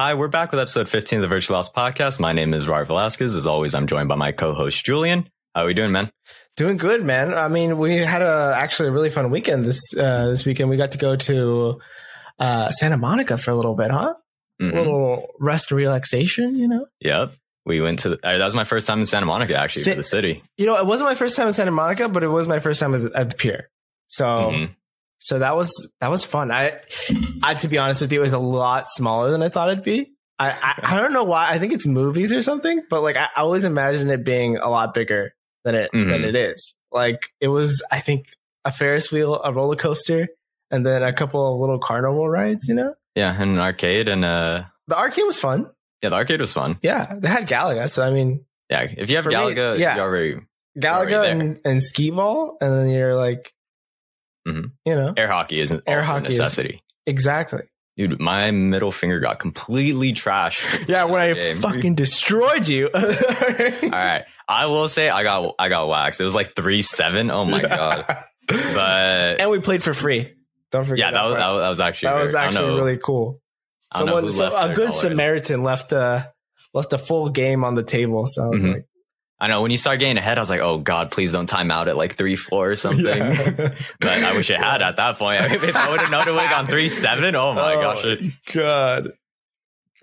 Hi, we're back with episode 15 of the Virtual Lost Podcast. My name is Robert Velasquez. As always, I'm joined by my co-host Julian. How are we doing, man? Doing good, man. I mean, we had a actually a really fun weekend this uh, this weekend. We got to go to uh, Santa Monica for a little bit, huh? Mhm. A little rest and relaxation, you know. Yep. We went to the, uh, that was my first time in Santa Monica, actually, Sa- to the city. You know, it wasn't my first time in Santa Monica, but it was my first time at the pier. So, Mhm. So that was that was fun. I, I to be honest with you, it was a lot smaller than I thought it'd be. I, I, I don't know why. I think it's movies or something, but like I, I always imagine it being a lot bigger than it than Mhm. it is. Like it was, I think, a Ferris wheel, a roller coaster, and then a couple of little carnival rides. You know, Yeah, and an arcade, and uh, the arcade was fun. yeah, the arcade was fun. Yeah, they had Galaga. So I mean, Yeah, if you have For me, Galaga, yeah. you're already Galaga there. and, and skee ball, and then you're like, Mhm. you know, air hockey isn't Air hockey a is- necessity. exactly. Dude, my middle finger got completely trashed. Yeah, when I Game. fucking destroyed you. All right, I will say I got I got waxed. It was like three seven. Oh my god! But and we played for free. Don't forget. yeah, that was, that was that was actually That very- was actually really cool. I don't know Someone, so a good dollar. Samaritan left a left a full game on the table. So I was Mhm. like, I know when you start getting ahead, I was like, oh god, please don't time out at like three four or something. Yeah. but I wish it had at that point. if I would have known it would have gone three seven, oh my Oh, gosh! It, God.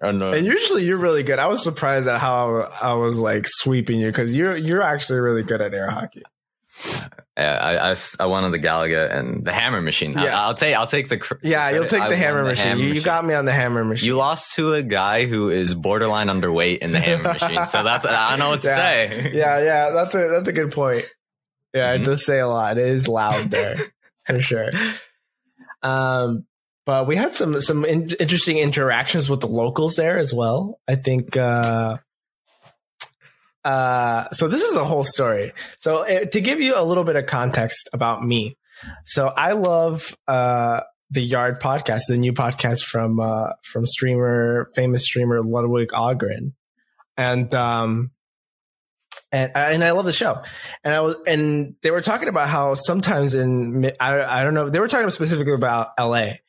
I know. And usually you're really good. I was surprised at how I was like sweeping you because you're you're actually really good at air hockey. Yeah, I, I, I wanted the Galaga and the hammer machine. Yeah. I, will take I'll take the cr- Yeah, you'll take the won hammer machine. you, you got me on the hammer machine. You lost to a guy who is borderline underweight in the hammer machine, so that's I don't know what to Yeah. say. yeah, yeah, that's a that's a good point. Yeah, Mhm. it does say a lot. It is loud there for sure. Um, but we had some some in- interesting interactions with the locals there as well. I think. Uh, uh, so this is a whole story. So uh, to give you a little bit of context about me, so I love uh, the Yard podcast, the new podcast from uh, from streamer, famous streamer Ludwig Ahgren, and um, and and I love the show. And I was and they were talking about how sometimes in I I don't know they were talking specifically about L.A.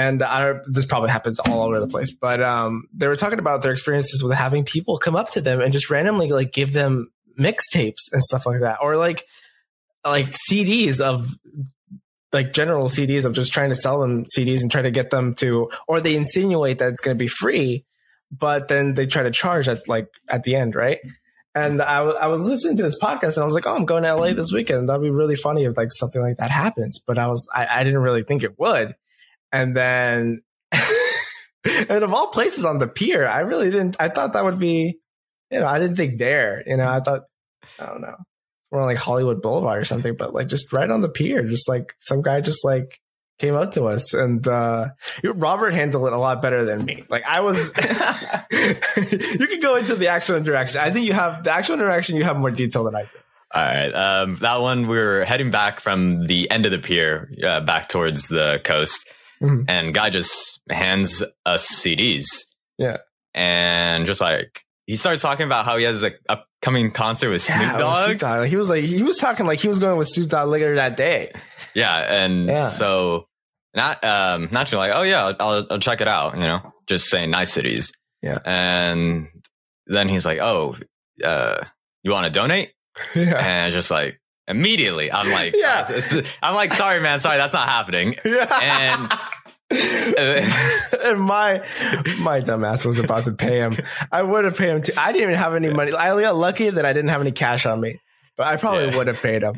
And I, this probably happens all over the place, but um, they were talking about their experiences with having people come up to them and just randomly like give them mixtapes and stuff like that, or like like CDs of like general CDs of just trying to sell them CDs and try to get them to, or they insinuate that it's going to be free, but then they try to charge at like at the end, right? And I, w- I was listening to this podcast and I was like, oh, I'm going to LA this weekend. That'd be really funny if like something like that happens. But I was, I, I didn't really think it would. And then, and of all places on the pier, I really didn't, I thought that would be, you know, I didn't think there, you know, I thought, I don't know, more like Hollywood Boulevard or something, but like just right on the pier, just like some guy just like came up to us and, uh, Robert handled it a lot better than me. Like I was, you could go into the actual interaction. I think you have the actual interaction. You have more detail than I do. All right, um, that one we were heading back from the end of the pier uh, back towards the coast, Mhm. and guy just hands us CDs. Yeah. and just like he starts talking about how he has a upcoming concert with Snoop Yeah, it was Dogg. Snoop Dogg. He was like, he was talking like he was going with Snoop Dogg later that day. Yeah, and Yeah. so not um naturally like, oh yeah, I'll, I'll I'll check it out. You know, just saying nice cities. Yeah. and then he's like, oh, uh, you want to donate? Yeah. And just like immediately, I'm like, Yeah. I'm like, sorry, man, sorry, that's not happening. Yeah. and my my dumbass was about to pay him. I would have paid him. Too. I didn't even have any money. I got lucky that I didn't have any cash on me, but I probably Yeah. would have paid him.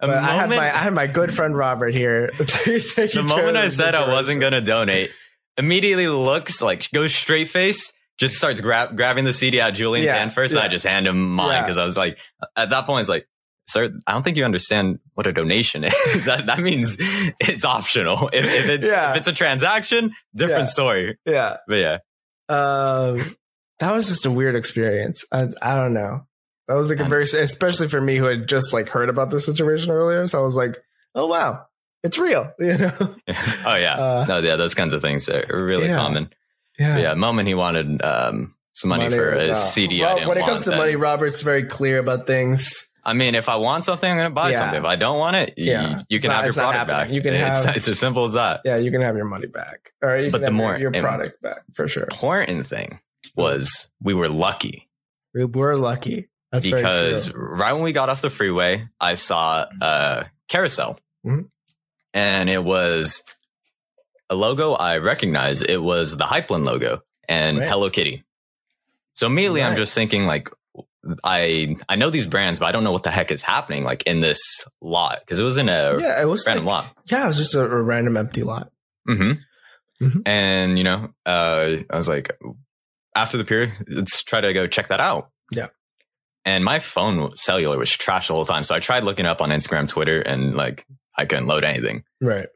But I had my I had my good friend Robert here. the moment I said I wasn't gonna donate, immediately looks like goes straight face, just starts grab, grabbing the CD out Julian's Yeah, hand first, and I just hand him mine Yeah. because I was like, at that point, it's like, sir, I don't think you understand what a donation is. that that means it's optional. If, if it's Yeah. if it's a transaction, different Yeah. story. Yeah. But yeah, Um, that was just a weird experience. I, I don't know. That was like a very, especially for me who had just like heard about the situation earlier. So I was like, oh wow, it's real. You know? oh yeah, Uh, no, yeah, those kinds of things are really yeah. common. But yeah, moment he wanted um, some money, for a. CD. I Well, when it comes to money, Robert's very clear about things. I mean, if I want something, I'm gonna buy Yeah. something. If I don't want it, Yeah. you, you can not- have your product back. You can it's, have- it's as simple as that. Yeah, you can have your money back, or you But can the more- your, product back for sure. Important thing was we were lucky We were lucky. That's because right when we got off the freeway, I saw a carousel, Mhm. and it was a logo I recognize. It was the Hypland logo and Right. Hello Kitty. So immediately, I'm just thinking like. I I know these brands, but I don't know what the heck is happening like in this lot because it was in a Yeah, it was random like, lot. yeah, it was just a, a random empty lot. hmm Mhm. And you know, uh, I was like, after the period, let's try to go check that out. Yeah. And my phone cellular was trash the whole time, so I tried looking up on Instagram, Twitter, and like I couldn't load anything. Right.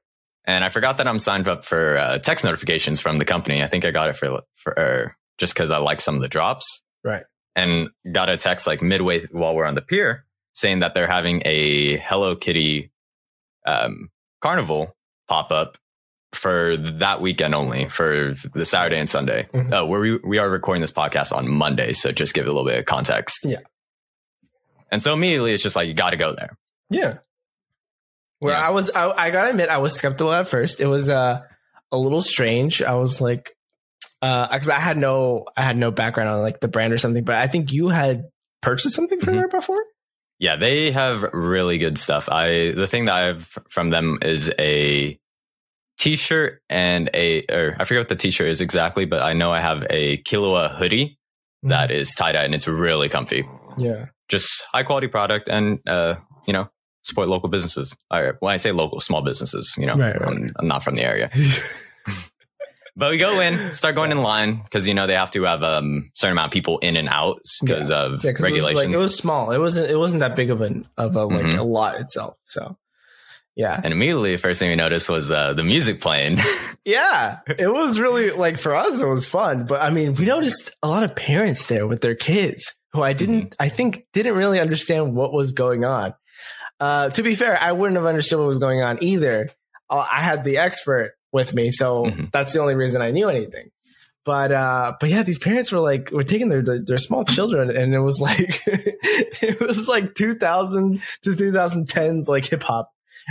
And I forgot that I'm signed up for uh, text notifications from the company. I think I got it for for uh, just because I like some of the drops. Right. And got a text like midway while we're on the pier saying that they're having a Hello Kitty um, carnival pop up for that weekend only for the Saturday and Sunday. Mhm. Uh, where we we are recording this podcast on Monday, so just give it a little bit of context. Yeah. And so immediately it's just like you got to go there. Yeah. Well, Yeah. I was, I, I gotta admit, I was skeptical at first. It was uh, a little strange. I was like, uh, because I had no, I had no background on like the brand or something, but I think you had purchased something from Mhm. there before. Yeah, they have really good stuff. I the thing that I have from them is a t-shirt and a or I forget what the t-shirt is exactly, but I know I have a Kilua hoodie Mm-hmm. that is tie-dye and it's really comfy. Yeah. Just high quality product and uh, you know, support local businesses. Or when I say local, small businesses, you know, Right, right. I'm, I'm not from the area. But we go in, start going in line because you know they have to have um certain amount of people in and out because of Yeah, 'cause it was regulations. like it was small. It wasn't. It wasn't that big of an of a like Mhm. a lot itself. So, yeah, and immediately, the first thing we noticed was uh, the music playing. yeah, it was really like for us, it was fun. But I mean, we noticed a lot of parents there with their kids who I didn't, I think, didn't really understand what was going on. Uh, to be fair, I wouldn't have understood what was going on either. Uh, I had the expert with me, so Mhm. that's the only reason I knew anything. But uh, but yeah, these parents were like were taking their their, their small children, and it was like it was like 2000 to 2010s like hip hop,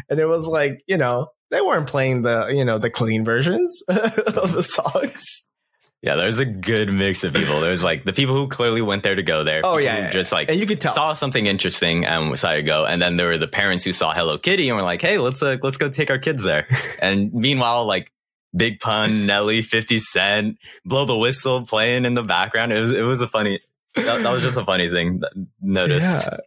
and it was like you know they weren't playing the you know the clean versions of the songs. Yeah, there's a good mix of people. There's like the people who clearly went there to go there. Oh, yeah, yeah, just like And you could tell. saw something interesting and decided to go. And then there were the parents who saw Hello Kitty and were like, "Hey, let's uh, let's go take our kids there." and meanwhile, like Big Pun, Nelly, Fifty Cent, blow the whistle playing in the background. It was it was a funny. That, that was just a funny thing that noticed. Yeah.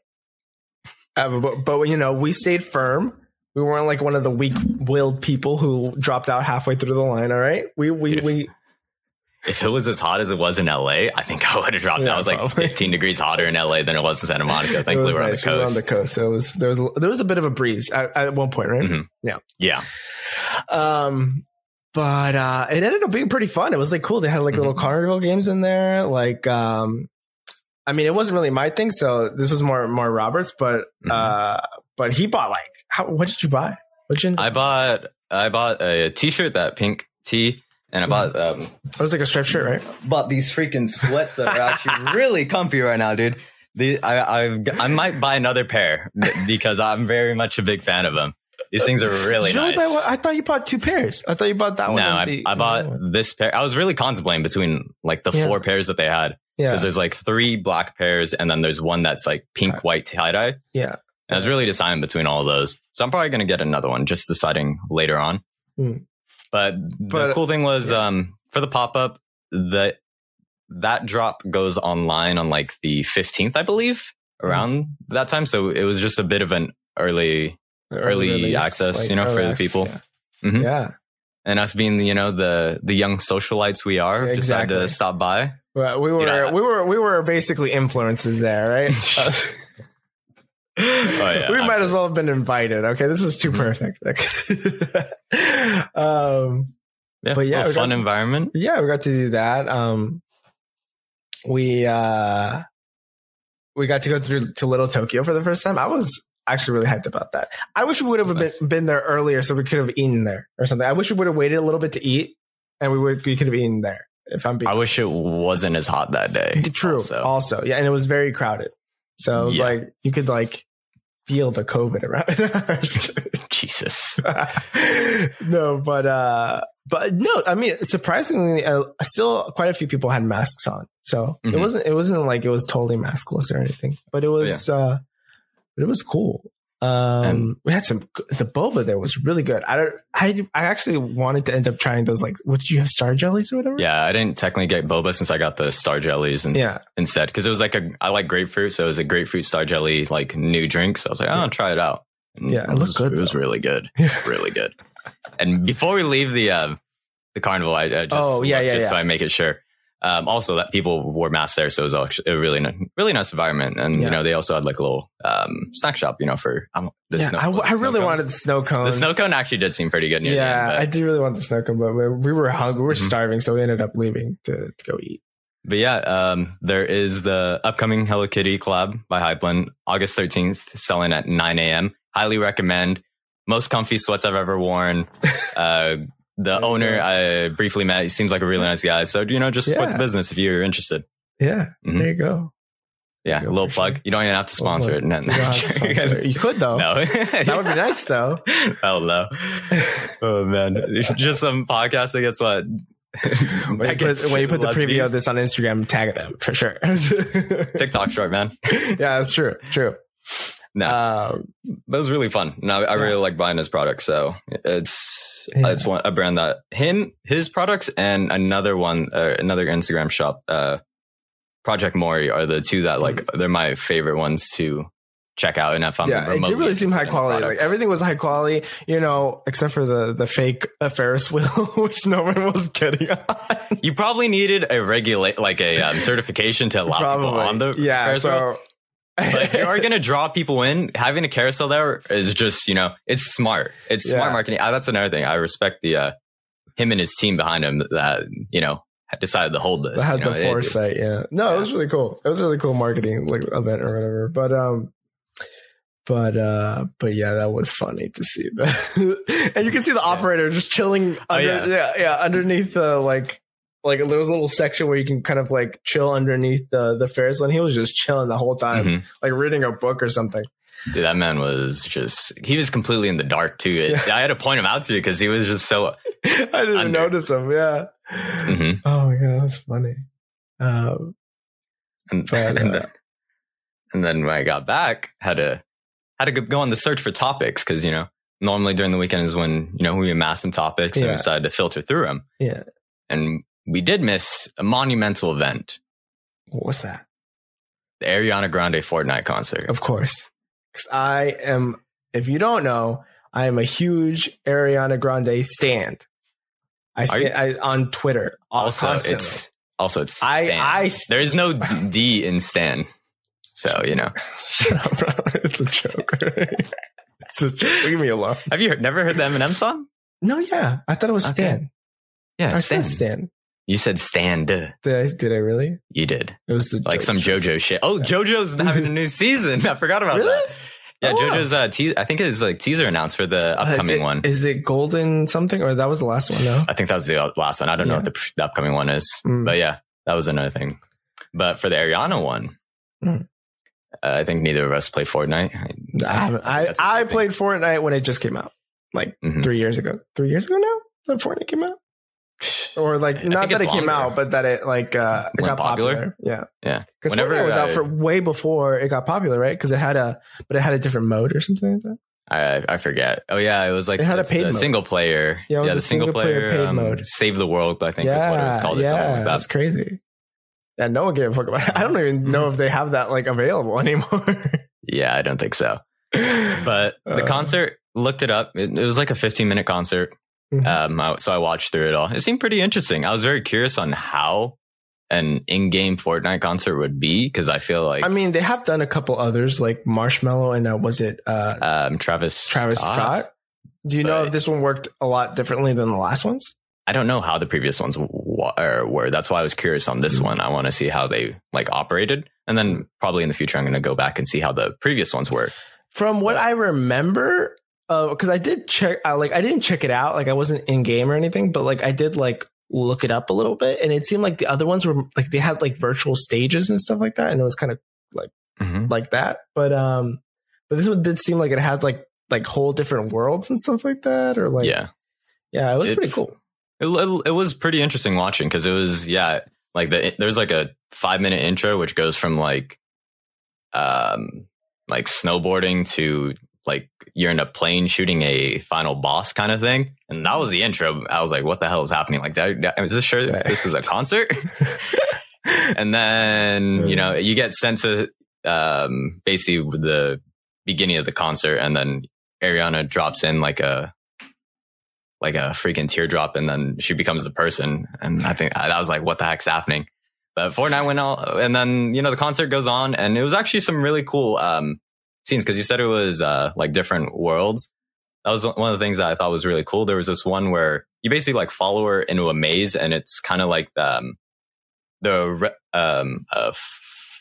Uh, but, but you know, we stayed firm. We weren't like one of the weak-willed people who dropped out halfway through the line. All right, we we Dude, we If it was as hot as it was in LA, I think I would have dropped Yeah, out. It was like 15 degrees hotter in LA than it was in Santa Monica. Thankfully, we're on the nice. We were on coast. the coast, so it was there was a, there was a bit of a breeze at, at one point, right? Mhm. yeah. Um, but uh, it ended up being pretty fun. It was like cool. They had like little Mhm. carnival games in there. Like, um, I mean, it wasn't really my thing, so this was more more Roberts. But Mhm. uh, but he bought like, how? What did you buy? What you? I bought I bought a t-shirt, that pink tee, and I bought um, it was like a striped shirt, right? bought these freaking sweats that are actually really comfy right now, dude. The, I I I might buy another pair because I'm very much a big fan of them. These things are really nice. I thought you bought two pairs. I thought you bought that no, one. and I, the- I bought this pair. I was really contemplating between like the Yeah. four pairs that they had Yeah, because there's like three black pairs and then there's one that's like pink white tie dye. yeah. And I was really deciding between all of those. So I'm probably going to get another one, just deciding later on. Hmm. But But- the cool thing was yeah. um, for the pop up, that that drop goes online on like the 15th, I believe, Hmm. around that time. So it was just a bit of an early, early release, access, you know, for early the people. Yeah. Mhm. yeah. and us being, you know, the the young socialites we are, decided Exactly. to stop by. Well, we were I- we were we were basically influencers there, right? Oh, yeah, we might I'm- as well have been invited. Okay, this was too Mhm. perfect. Okay. um, Yeah, But yeah, a fun got- environment. yeah, we got to do that. Um, we uh, we got to go through to Little Tokyo for the first time. I was actually really hyped about that. I wish we would have been, Nice. been there earlier so we could have eaten there or something. I wish we would have waited a little bit to eat, and we would we could have eaten there. If I'm being I wish it wasn't as hot that day. True. also. Also. yeah, and it was very crowded. So it was Yeah. like you could like feel the COVID around. Jesus. no, but uh, but no, I mean, surprisingly, uh, still quite a few people had masks on, so it Mhm. wasn't it wasn't like it was totally maskless or anything, but it was uh, but it was cool. Um, And- we had some the boba there was really good. I don't, I I actually wanted to end up trying those like what did you have star jellies or whatever? Yeah, I didn't technically get boba since I got the star jellies and yeah, instead because it was like a I like grapefruit, so it was a grapefruit star jelly like new drink. So I was like, oh, Yeah. I'll try it out. And Yeah, it looked was, good, It was really good, really good. And before we leave the uh, the carnival, I, I just Oh, yeah, yeah, just yeah. so I make it sure. Um, also, that people wore masks there, so it was actually a really really nice environment. And Yeah. you know, they also had like a little um, snack shop, you know, for um, the yeah. snow. I, it I snow really cones? wanted the snow cone. the snow cone. Actually, did seem pretty good. Near yeah, the I end, did really want the snow cone, but we, we were hungry, we were Mhm. starving, so we ended up leaving to, to go eat. but, yeah, um, there is the upcoming Hello Kitty collab by Hypland, August thirteenth, selling at nine a.m. Highly recommend. Most comfy sweats I've ever worn. Uh, the There owner. I briefly met. He seems like a really nice guy. So you know, just support the business if you're interested. Yeah, Mhm. there you go. Yeah, Yeah, a little plug. sure. You don't even have to sponsor it. No, You, have to sponsor it. You could though. no, That would be nice though. Hell no. Oh man, just some podcast that gets what. When you put, when you put the preview of this on Instagram, tag them for sure. TikTok short, man. yeah, that's true. True. No, Um, but it was really fun. And I, I Yeah. really like buying his products. So it's Yeah. it's one a brand that him his products and another one uh, another Instagram shop, uh, Project Mori are the two that like they're my favorite ones to check out. And if I'm yeah, it did really seem high quality. Like everything was high quality, you know, except for the the fake uh, Ferris wheel, which no one was getting on. You probably needed a regulate like a um, certification to allow people on the yeah. Ferris wheel. So, but if you are going to draw people in, having a carousel there is just, you know, it's smart. It's Yeah. smart marketing. Uh, That's another thing. I respect the, uh, him and his team behind him that, you know, decided to hold this. I had you know, the it- foresight. Yeah. No, it was really cool. It was a really cool marketing like event or whatever. But um, but uh, but yeah, that was funny to see and you can see the operator just chilling. Oh, yeah. yeah, yeah, underneath the like. Like there was a little section where you can kind of like chill underneath the the Ferris wheel. And he was just chilling the whole time, Mhm. like reading a book or something. Dude, that man was just, he was completely in the dark too. It, I had to point him out to you because he was just so, I didn't Under. notice him. Yeah. Mhm. Oh my god, that's funny. Um, and, But, and, uh, then, and then when I got back, had to, had to go on the search for topics because, you know, normally during the weekend is when, you know, we amass some topics and we decided to filter through them. yeah. And we did miss a monumental event, What was that? the Ariana Grande Fortnite concert. Of course. Because I am, if you don't know, I am a huge Ariana Grande stand. I stand I, on Twitter uh, Also, constantly. it's also it's I- Stan. I- there is no D in Stan, so you know. Shut up, bro. It's a joke. it's a joke. Leave me alone. Have you heard, never heard the Eminem song? No, yeah. I thought it was Okay. Stan. Yeah, I Stan. said Stan. You said stand. Did I, did I really? You did It was the like some JoJo shit. Oh, Yeah. JoJo's having a new season. I forgot about Really? that. Yeah, Oh. JoJo's uh, te- I think it's like teaser announced for the Uh, is upcoming it- one. Is it Golden something or that was the last one? No. I think that was the last one. I don't know what the, the upcoming one is, Mm. but yeah, that was another thing. But for the Ariana one, Mm. uh, I think neither of us play Fortnite. I. I, I played Fortnite when it just came out, like Mhm. three years ago. Three years ago now that Fortnite came out, or like I not that it came out, but that it like uh, it Went got popular. Yeah, Yeah. because Whenever Fortnite was out I- for way before it got popular, right? Because it had a, but it had a different mode or something like that. I I forget. Oh yeah, it was like It had a paid the single player. Yeah, it was the a single player paid mode. Save the world. I think yeah, is what it was called. yeah, like that's crazy. Yeah, no one gave a fuck about it. I don't even know if they have that like available anymore. Yeah, I don't think so. But the Uh, concert looked it up. It, it was like a 15 minute concert. Mhm. Um, I- so I watched through it all. It seemed pretty interesting. I was very curious on how an in-game Fortnite concert would be because I feel like I mean, they have done a couple others like Marshmello and uh, was it uh, um, Travis Travis Scott? Do you know if this one worked a lot differently than the last ones? I don't know how the previous ones w- or were. That's why I was curious on this Mhm. one. I want to see how they like operated, and then probably in the future I'm going to go back and see how the previous ones were. From what I remember, because I did check, I, like I didn't check it out, like I wasn't in game or anything, but like I did like look it up a little bit, and it seemed like the other ones were like they had like virtual stages and stuff like that, and it was kind of Mhm. like that. But um, but this one did seem like it had like like whole different worlds and stuff like that, or like yeah. yeah, it was It- pretty cool. It, it, it was pretty interesting watching because it was yeah like the there's like a five minute intro which goes from like um like snowboarding to like you're in a plane shooting a final boss kind of thing. And that was the intro. I was like what the hell is happening? Like is this sure this is a concert? And then you know you get sent to um basically the beginning of the concert and then ariana drops in like a like a freaking teardrop and then she becomes the person. And i think that was like what the heck's happening? But fortnite went out and then you know the concert goes on and it was actually some really cool um scenes because you said it was uh like different worlds that was one of the things that i thought was really cool there was this one where you basically like follow her into a maze and it's kind of like the um, the um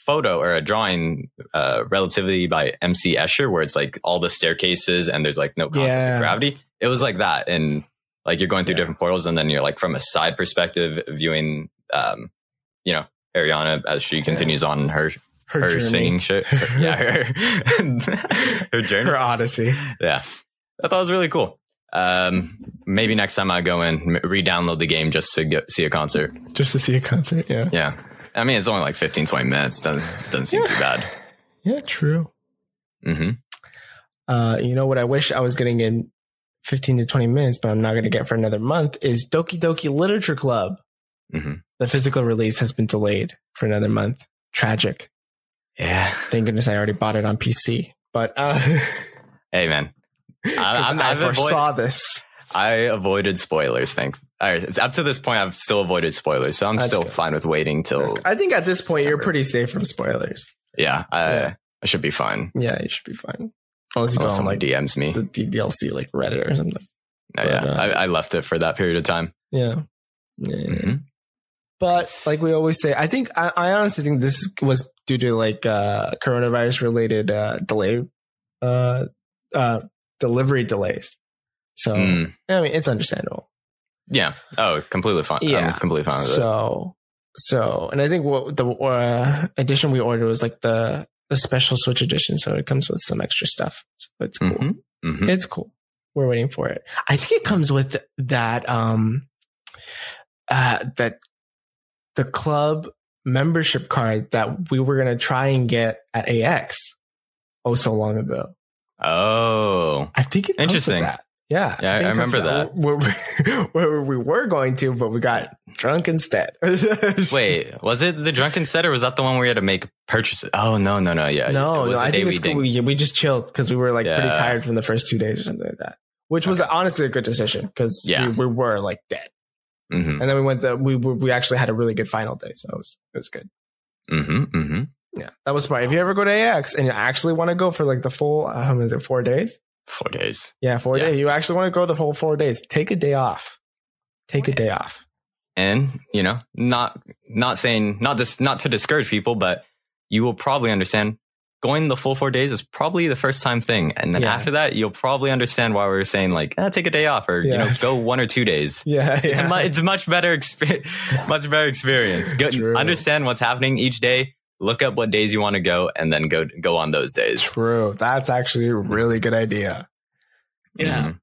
photo or a drawing uh relativity by mc escher where it's like all the staircases and there's like no concept Yeah. of gravity it was like that and like you're going through Yeah. different portals and then you're like from a side perspective viewing um you know ariana as she continues on her Her, her, singing shit. Yeah her, her journey. Her odyssey. yeah. I thought it was really cool. Um maybe next time i go in re-download the game just to see a concert. Just to see a concert, yeah, yeah. I mean it's only like 15 20 minutes. Doesn't doesn't seem too bad. Yeah, true. Mm hmm Uh, you know what I wish I was getting in 15 to 20 minutes, but I'm not going to get for another month is Doki Doki Literature Club. hmm The physical release has been delayed for another month. Tragic. Yeah Thank goodness I already bought it on PC. But uh, hey man I, I foresaw avoid- this. I avoided spoilers. Thank. All right, up to this point, I've still avoided spoilers, so I'm That's still good. fine with waiting till. I think at this point you're pretty safe from spoilers. Yeah, I, Yeah. I should be fine. Yeah, you should be fine. Unless you go Unless someone like DMs me. the DLC, like Reddit or something. Oh, yeah, uh, I, I left it for that period of time. Yeah. Yeah. Mhm. But like we always say, I think I, I honestly think this was due to like uh, coronavirus related uh, delay, uh, uh, delivery delays. So Mm, I mean, it's understandable. yeah. Oh, completely fine. Yeah. I'm completely fine with it. So so, and I think what the uh, edition we ordered was like the the special Switch edition, so it comes with some extra stuff. So it's cool. Mhm, mhm. It's cool. We're waiting for it. I think it comes with that um uh that the club membership card that we were gonna try and get at AX oh so long ago. Oh, I think it Interesting. that. Yeah, Yeah, I comes remember that. Where, where we were going to, but we got drunk instead. wait. Was it the drunken set, or was that the one where you had to make purchases? Oh no, no, no. Yeah, no, no, I think we it's cool. We, we just chilled because we were like pretty tired from the first two days or something like that. Which was honestly a good decision because Yeah. we, we were like dead. Mhm, and then we went the we we we actually had a really good final day, so it was it was good. mhm, mhm. Yeah, that was smart. If you ever go to AX and you actually want to go for like the full, uh, how many is it, four days? Four days. Yeah, four Yeah. days. You actually want to go the whole four days. Take a day off. Take a day off. and you know not not saying not this not to discourage people but you will probably understand going the full four days is probably the first time thing and then Yeah. after that you'll probably understand why we were saying like eh, take a day off or you know go one or two days Yeah, it's, yeah. a mu- it's much better experience much better experience go, True. understand what's happening each day look up what days you want to go and then go go on those days True. That's actually a really good idea. Yeah. Mhm.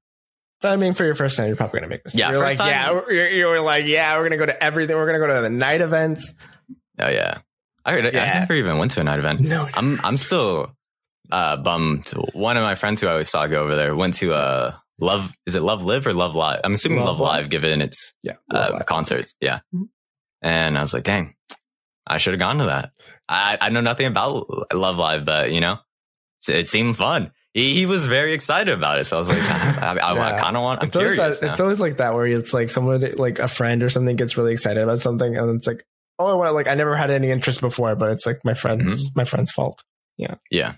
But I mean, for your first time, you're probably gonna make mistakes. Yeah, you're like, time- yeah, you're, you're like, yeah, we're gonna go to everything. We're gonna go to the night events. oh yeah I, I Yeah. never even went to a night event No, I'm I'm still uh, bummed. One of my friends who I always saw go over there went to uh, Love. Is it Love Live or Love Live? I'm assuming Love Love, Live. Live, given its yeah, uh, concerts. Yeah, Mhm. and I was like, dang, I should have gone to that. I I know nothing about Love Live, but you know, it seemed fun. He, he was very excited about it, so I was like, I, I, Yeah. kind of want. I'm it's always curious. that, it's always like that where it's like someone like a friend or something gets really excited about something and it's like oh well like I never had any interest before but it's like my friend's my friend's fault yeah, Yeah.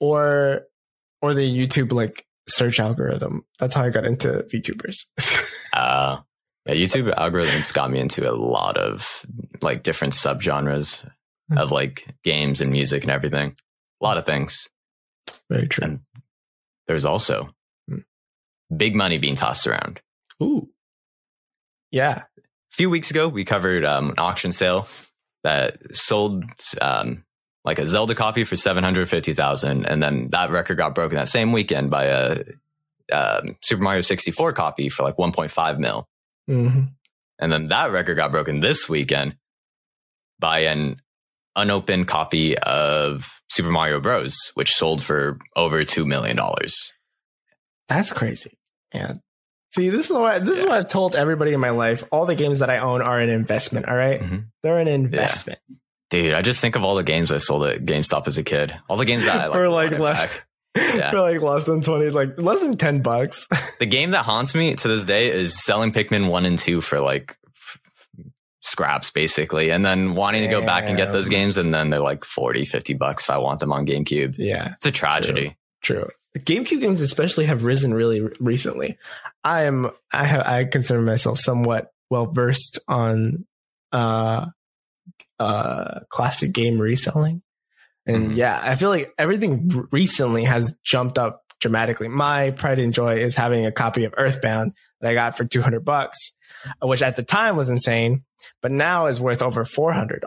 or or the YouTube like search algorithm that's how I got into VTubers uh, yeah. YouTube algorithms got me into a lot of like different subgenres Hmm. of like games and music and everything. A lot of things. very true And there's also Hmm. big money being tossed around. ooh yeah A few weeks ago, we covered um, an auction sale that sold um, like a Zelda copy for seven hundred fifty thousand, and then that record got broken that same weekend by a um, Super Mario sixty four copy for like one point five mil, hmm and then that record got broken this weekend by an unopened copy of Super Mario Bros, which sold for over two million dollars. That's crazy. Yeah. See, this is what this is what I've told everybody in my life. All the games that I own are an investment. All right? Mhm. they're an investment Dude, I just think of all the games I sold at GameStop as a kid. All the games that I like, for like less. Yeah. for like less than twenty, like less than ten bucks. The game that haunts me to this day is selling Pikmin 1 and 2 for like scraps basically and then wanting to go back and get those games and then they're like 40 50 bucks if I want them on GameCube. yeah, It's a tragedy. true. GameCube games especially have risen really recently. I am I have I consider myself somewhat well versed on uh uh classic game reselling. And Mhm. yeah, I feel like everything recently has jumped up dramatically. My pride and joy is having a copy of Earthbound that I got for 200 bucks, which at the time was insane, but now is worth over $400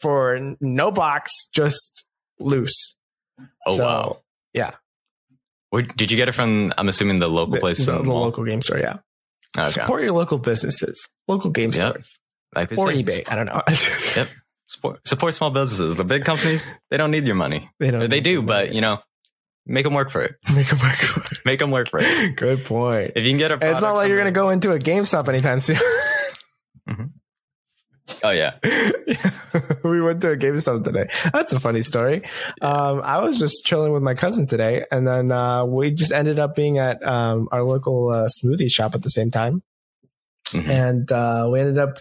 for no box, just loose. Oh, So, wow. Yeah. Where, did you get it from I'm assuming the local The, place the, the the local game store, yeah. Okay. Support your local businesses, local game Yep. stores, Like or eBay. I don't know. Yep. Support, support small businesses. The big companies, they don't need your money. they don't. they do, but money. you know, make them work for it. make a market. Make them work for it. Good point. If you can get a it's not like you're going to go into a GameStop anytime soon. a- mm-hmm. Oh yeah. we went to a GameStop today. That's a funny story. Um, I was just chilling with my cousin today, and then uh, we just ended up being at um, our local uh, smoothie shop at the same time, Mhm. and uh, we ended up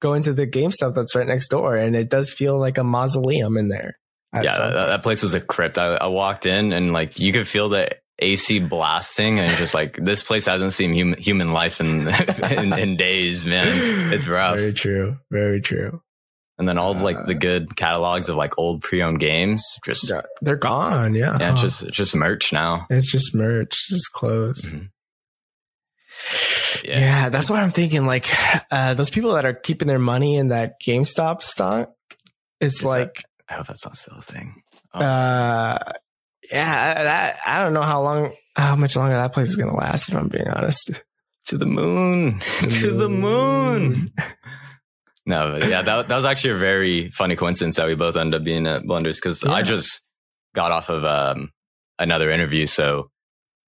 going to the GameStop that's right next door, and it does feel like a mausoleum in there. yeah, that, that place was a crypt. I, I walked in and like you could feel the AC blasting, and just like this place hasn't seen human human life in in, in days, man. It's rough. Very true. Very true. And then all of like Uh, the good catalogs of like old pre-owned games, just yeah, Yeah, they're gone. Yeah, it's just it's just merch now. it's just merch, it's just clothes. Mhm. Yeah. Yeah. that's what I'm thinking. Like uh, those people that are keeping their money in that GameStop stock, it's Is that- like, I hope that's not still a thing. Oh, uh, yeah, that, I don't know how long, how much longer that place is gonna last. If I'm being honest. to the moon, to the moon. No, but yeah, that, that was actually a very funny coincidence that we both ended up being at Blenders because I just got off of um, another interview. So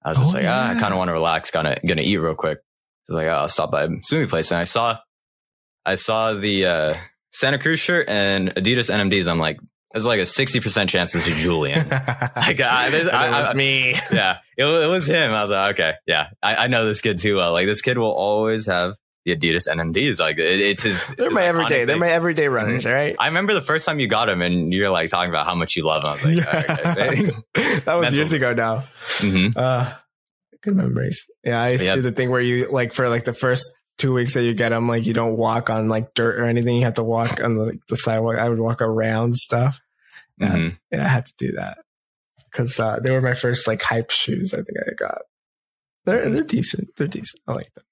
I was just Oh, like, ah, I kind of want to relax, gonna gonna eat real quick. So I was like, oh, I'll stop by a smoothie place, and I saw I saw the uh, Santa Cruz shirt and Adidas NMDs. I'm like, there's like a sixty percent chance this is Julian. I got this. I, it was I- me. yeah, it, it was him. I was like, okay, yeah, I, I know this kid too well. Like this kid will always have the Adidas NMDs. Like it, it's his. it's They're his my everyday. They're my everyday runners. Right. I remember the first time you got him, and you're like talking about how much you love him. Like, Yeah. okay. that was Mental. years ago now. hmm Uh, good memories. Yeah, I used Yep. to do the thing where you like for like the first two weeks that you get them, like you don't walk on like dirt or anything. You have to walk on the, the sidewalk. I would walk around stuff. Yeah, hmm yeah I had to do that because uh, they were my first like hype shoes. I think I got. They're they're decent. They're decent. I like them.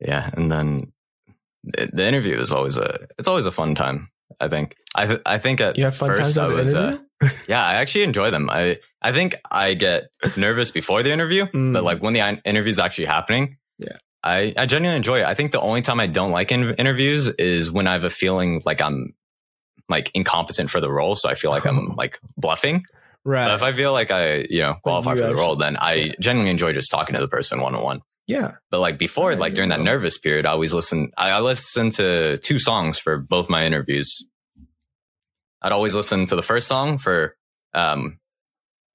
Yeah, and then the interview is always a. It's always a fun time. I think. I th- I think at You have fun first times I was. Uh, yeah, I actually enjoy them. I I think I get nervous before the interview, Mm. but like when the in- interview is actually happening, Yeah. I I genuinely enjoy it. I think the only time I don't like in- interviews is when I have a feeling like I'm like incompetent for the role, so I feel like I'm like bluffing. right. But if I feel like I you know qualify you for the role, then I yeah. genuinely enjoy just talking to the person one on one. yeah. But like before, Yeah, like during that nervous period, I always listen. I, I listen to two songs for both my interviews. I'd always listen to the first song for um,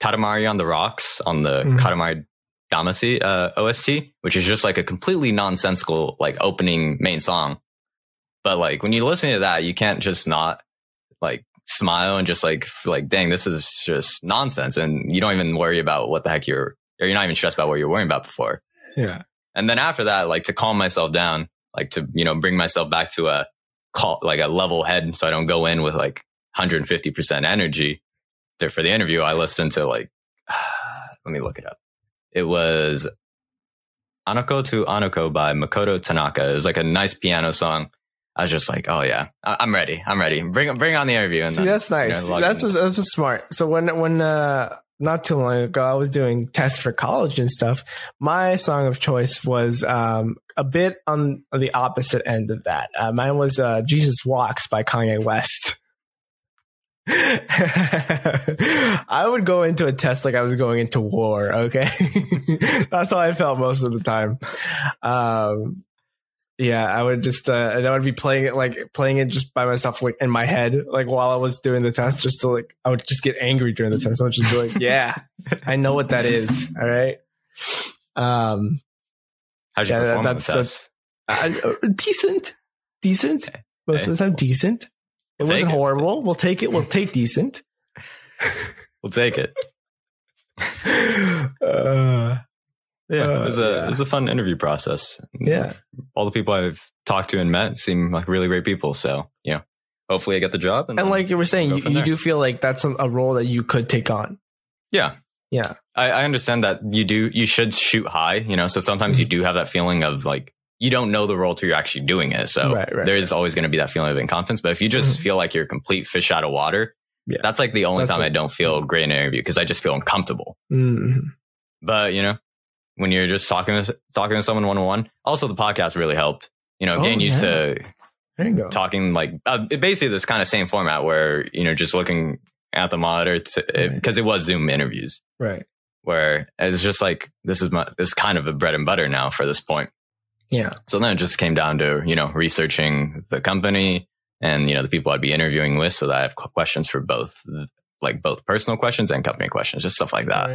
Katamari on the Rocks on the Mhm. Katamari Damacy uh, OST, which is just like a completely nonsensical like opening main song. But like when you listen to that, you can't just not like smile and just like like dang, this is just nonsense, and you don't even worry about what the heck you're or you're not even stressed about what you're worrying about before. Yeah. And then after that, like to calm myself down, like to, you know, bring myself back to a call, like a level head. So I don't go in with like 150% energy there for the interview. I listened to like, let me look it up. It was Anoko to Anoko by Makoto Tanaka. It was like a nice piano song. I was just like, oh yeah, I- I'm ready. I'm ready. Bring bring on the interview. And See, then, that's you know, nice. that's a, that's a smart. So when when uh not too long ago, I was doing tests for college and stuff. My song of choice was um a bit on the opposite end of that. Uh, mine was uh, "Jesus Walks" by Kanye West. I would go into a test like I was going into war. Okay, that's how I felt most of the time. Um, yeah, I would just uh, and I would be playing it like playing it just by myself, like in my head, like while I was doing the test, just to like I would just get angry during the test. I would just be like, "Yeah, I know what that is." All right. Um, How'd you yeah, perform that's on the test? I, uh, decent, decent. Most of the time, decent. It We'll wasn't it. horrible. We'll take it. We'll take decent. We'll take it. Uh, Yeah, Uh, it was a yeah. it was a fun interview process. yeah. all the people I've talked to and met seem like really great people. So you know, hopefully I get the job. And, And like you were saying, you, you there. do feel like that's a, a role that you could take on. yeah, Yeah. I, I understand that you do. You should shoot high. You know, so sometimes Mm-hmm. you do have that feeling of like you don't know the role till you're actually doing it. So Right, right, there is always going to be that feeling of inconfidence. But if you just Mhm. feel like you're a complete fish out of water, Yeah. that's like the only That's time I don't feel great in an interview because I just feel uncomfortable. Mhm. But you know, when you're just talking to talking to someone one on one, also the podcast really helped. You know, Oh, getting used yeah. to There you go. talking like uh, basically this kind of same format where you know just looking at the monitor because it was Zoom interviews Right. where it's just like this is my this is kind of a bread and butter now for this point. Yeah. So then it just came down to you know researching the company and you know the people I'd be interviewing with, so that I have questions for both like both personal questions and company questions, just stuff like that.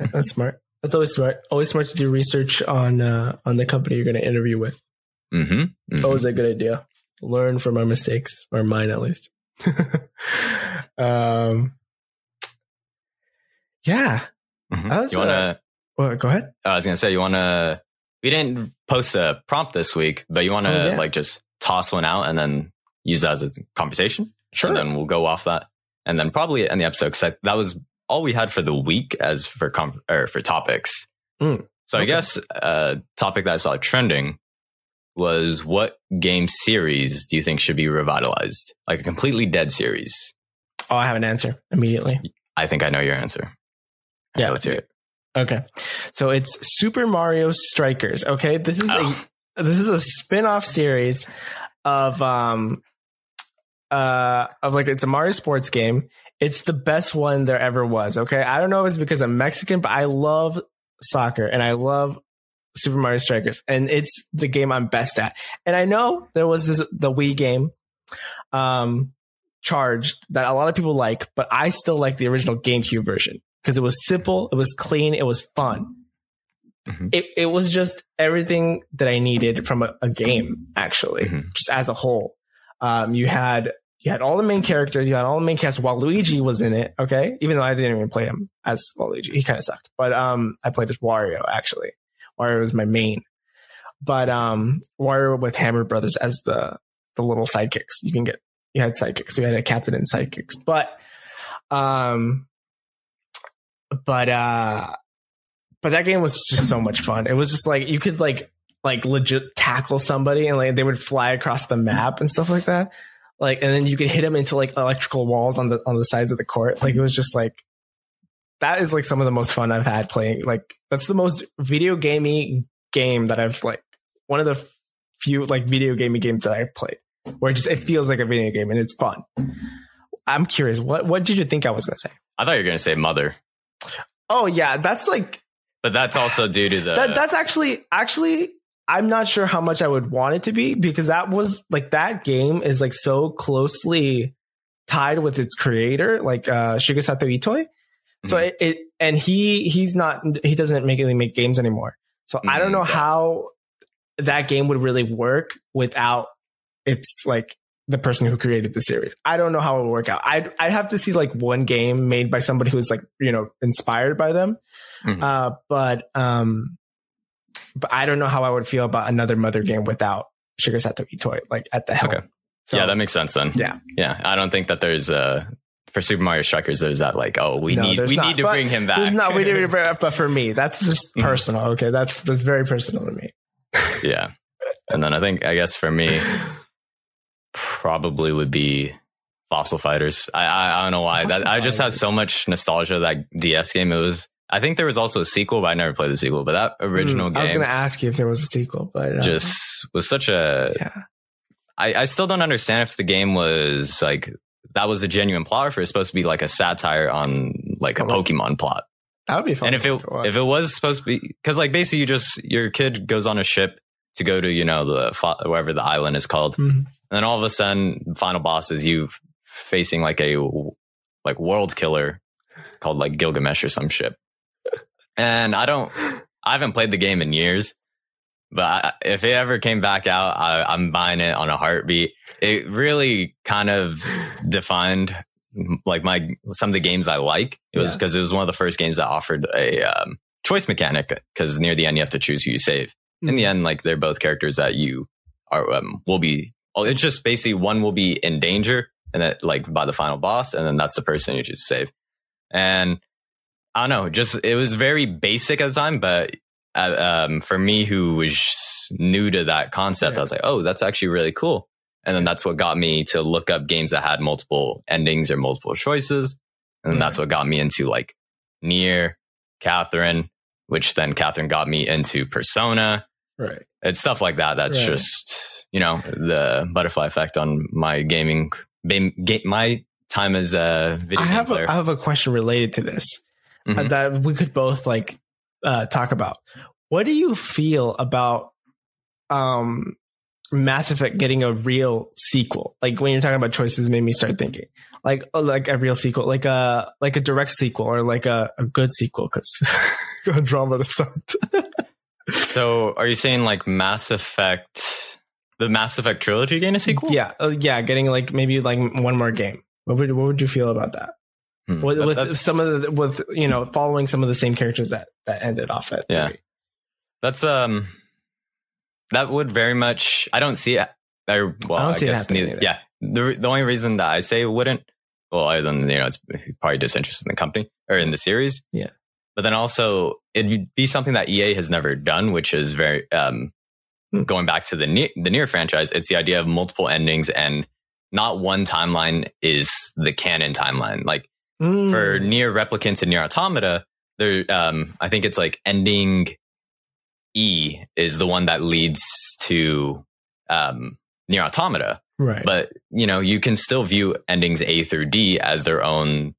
Right. That's smart. That's always smart. Always smart to do research on uh, on the company you're going to interview with. Mm-hmm. Always a good idea. Learn from our mistakes, or mine at least. um, yeah. hmm That was, You want uh, to? Well, go ahead. I was gonna say you want to. We didn't post a prompt this week, but you want to Oh, yeah. like just toss one out and then use that as a conversation. Sure. And then we'll go off that, and then probably end the episode because that was all we had for the week as for com- or for topics. Mm, so I guess a topic that I saw trending was what game series do you think should be revitalized? Like a completely dead series. Oh, I have an answer immediately. I think I know your answer. Yeah. Okay, let's hear it. Okay. So it's Super Mario Strikers. Okay. This is Oh. a this is a spin-off series of um uh of like it's a Mario sports game. It's the best one there ever was. Okay. I don't know if it's because I'm Mexican, but I love soccer and I love Super Mario Strikers. And it's the game I'm best at. And I know there was this the Wii game um charged that a lot of people like, but I still like the original GameCube version because it was simple, it was clean, it was fun. Mhm. It it was just everything that I needed from a, a game, actually, Mhm. just as a whole. Um, you had you had all the main characters, you had all the main cast. Waluigi was in it, okay, even though I didn't even play him as Waluigi, he kind of sucked. But um, I played as Wario actually. Wario was my main, but um, Wario with Hammer Brothers as the the little sidekicks. You can get you had sidekicks, you had a captain and sidekicks, but um, but uh but that game was just so much fun. It was just like you could like like legit tackle somebody and like they would fly across the map and stuff like that. Like and then you could hit them into like electrical walls on the on the sides of the court. Like it was just like that is like some of the most fun I've had playing. Like that's the most video gamey game that I've like one of the few like video gamey games that I've played where it just it feels like a video game and it's fun. I'm curious, what what did you think I was gonna say? I thought you were gonna say mother, Oh yeah, that's like but that's also due to the. that, that's actually actually I'm not sure how much I would want it to be because that was like that game is like so closely tied with its creator, like uh Shigesato Itoi. So Mhm. it, it and he he's not he doesn't make really make games anymore. So I don't Mhm, know how that game would really work without it's like the person who created the series. I don't know how it would work out. I'd I'd have to see like one game made by somebody who's like, you know, inspired by them. Mhm. Uh but um but I don't know how I would feel about another mother game without Sugar Shigesato Itoi like at the helm. Okay. So, yeah, that makes sense then. Yeah. yeah. I don't think that there's uh for Super Mario Strikers. There's that like, oh, we No, need we not. need to bring him back. there's not we didn't but for me, that's just Mhm. personal. Okay. That's that's very personal to me. yeah, and then I think I guess for me, probably would be Fossil Fighters. I I, I don't know why. That, I just have so much nostalgia that DS game. It was. I think there was also a sequel, but I never played the sequel. But that original Mm, game I was going to ask you if there was a sequel, but uh, just was such a. yeah. I, I still don't understand if the game was like that was a genuine plot or if it was supposed to be like a satire on like a Come. Pokemon plot. That would be fun. and if it if it was supposed to be because like basically you just your kid goes on a ship to go to you know the wherever the island is called Mhm. and then all of a sudden the final boss is you facing like a like world killer called like Gilgamesh or some shit and I don't I haven't played the game in years but I, if it ever came back out I, I'm buying it on a heartbeat it really kind of defined like my some of the games I like. It was Yeah. because it was one of the first games that offered a um, choice mechanic. Because near the end, you have to choose who you save. In the end, like they're both characters that you are um, will be. Oh, it's just basically one will be in danger, and that like by the final boss, and then that's the person you choose to save. And I don't know, just it was very basic at the time, but uh, um, for me who was new to that concept, Yeah. I was like, oh, that's actually really cool. And then that's what got me to look up games that had multiple endings or multiple choices. And Yeah. that's what got me into like NieR, Catherine, which then Catherine got me into Persona. right. It's stuff like that. That's Right. just, you know, the butterfly effect on my gaming, game, my time as a video I game have player. a, I have a question related to this Mhm. that we could both like uh, talk about. What do you feel about um, Mass Effect getting a real sequel? Like when you're talking about choices, made me start thinking like oh, like a real sequel, like a like a direct sequel or like a, a good sequel because Andromeda sucked. so are you saying like Mass Effect, the Mass Effect trilogy getting a sequel? Yeah, uh, yeah, getting like maybe like one more game. What would what would you feel about that? Hmm. With, with some of the with you know following some of the same characters that that ended off at Yeah. three. That's um, that would very much. I don't see it. I, well, I don't see it happening neither- either. Yeah, the the only reason that I say it wouldn't, well, other than you know, it's probably disinterested in the company or in the series. Yeah. but then also it'd be something that EA has never done, which is very um, Hmm. going back to the NieR, the NieR franchise. It's the idea of multiple endings and not one timeline is the canon timeline. Like for Mm. NieR replicants and NieR automata there um i think it's like ending e is the one that leads to um NieR automata right, but you know you can still view endings a through d as their own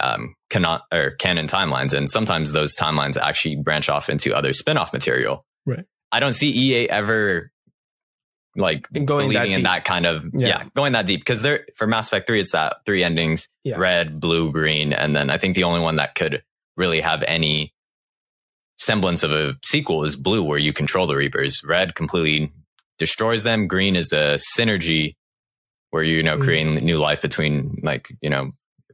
um canon or canon timelines and sometimes those timelines actually branch off into other spin-off material Right. i don't see ea ever like going that in that kind of Yeah. yeah, going that deep because there for mass effect 3 it's that three endings Yeah. red blue green and then i think the only one that could really have any semblance of a sequel is blue where you control the reapers red completely destroys them green is a synergy where you know Mm. creating new life between like you know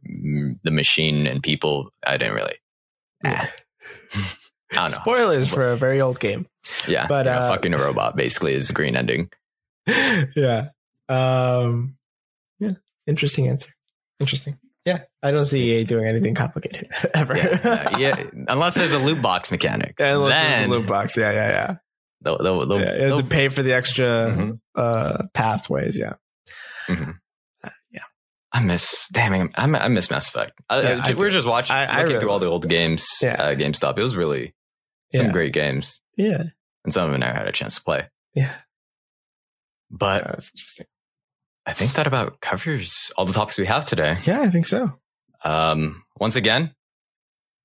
m- the machine and people i didn't really Yeah. i don't know Spoilers for a very old game. yeah but, yeah, uh, fucking a robot basically is the green ending yeah. Um, yeah. Interesting answer. Interesting. Yeah. I don't see EA doing anything complicated ever. yeah, uh, yeah unless there's a loot box mechanic Unless there's a loot box. Yeah. Yeah. Yeah. they'll, they'll, they'll, yeah they'll- to pay for the extra Mhm. uh, pathways. Yeah. Mhm. yeah. I miss, damn, I, I miss Mass Effect. I, Yeah, I- we were just watching, I- looking really through all the old games, Yeah. uh, GameStop. It was really some Yeah. great games, Yeah. and some of them I never had a chance to play. Yeah. But That's interesting. I think that about covers all the topics we have today. Yeah. I think so. Um, once again,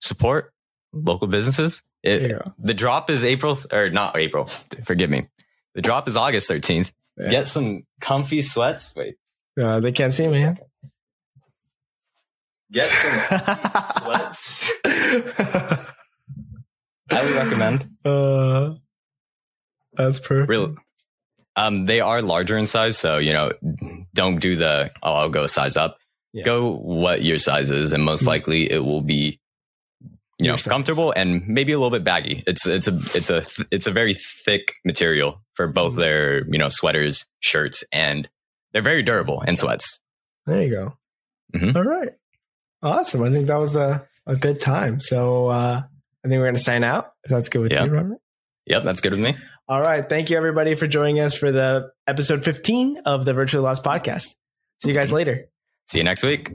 support local businesses. It, the drop is April, or not April. Forgive me. The drop is August 13th. Yeah. Get some comfy sweats. Wait. Uh, they can't see me. Get some sweats. Highly recommend. Uh, that's perfect. Real. Um, they are larger in size, so you know, don't do the oh, I'll go size up. Yeah. Go what your size is, and most Mhm. likely it will be, you know, comfortable and maybe a little bit baggy. It's it's a it's a it's a very thick material for both Mhm. their you know sweaters, shirts, and they're very durable in sweats. There you go. Mhm. All right. Awesome. I think that was a, a good time. So uh, I think we're going to sign out. If that's good with Yeah. you, Robert. Yep, that's good with me. All right. Thank you, everybody, for joining us for the episode 15 of the Virtually Lost podcast. See you guys later. See you next week.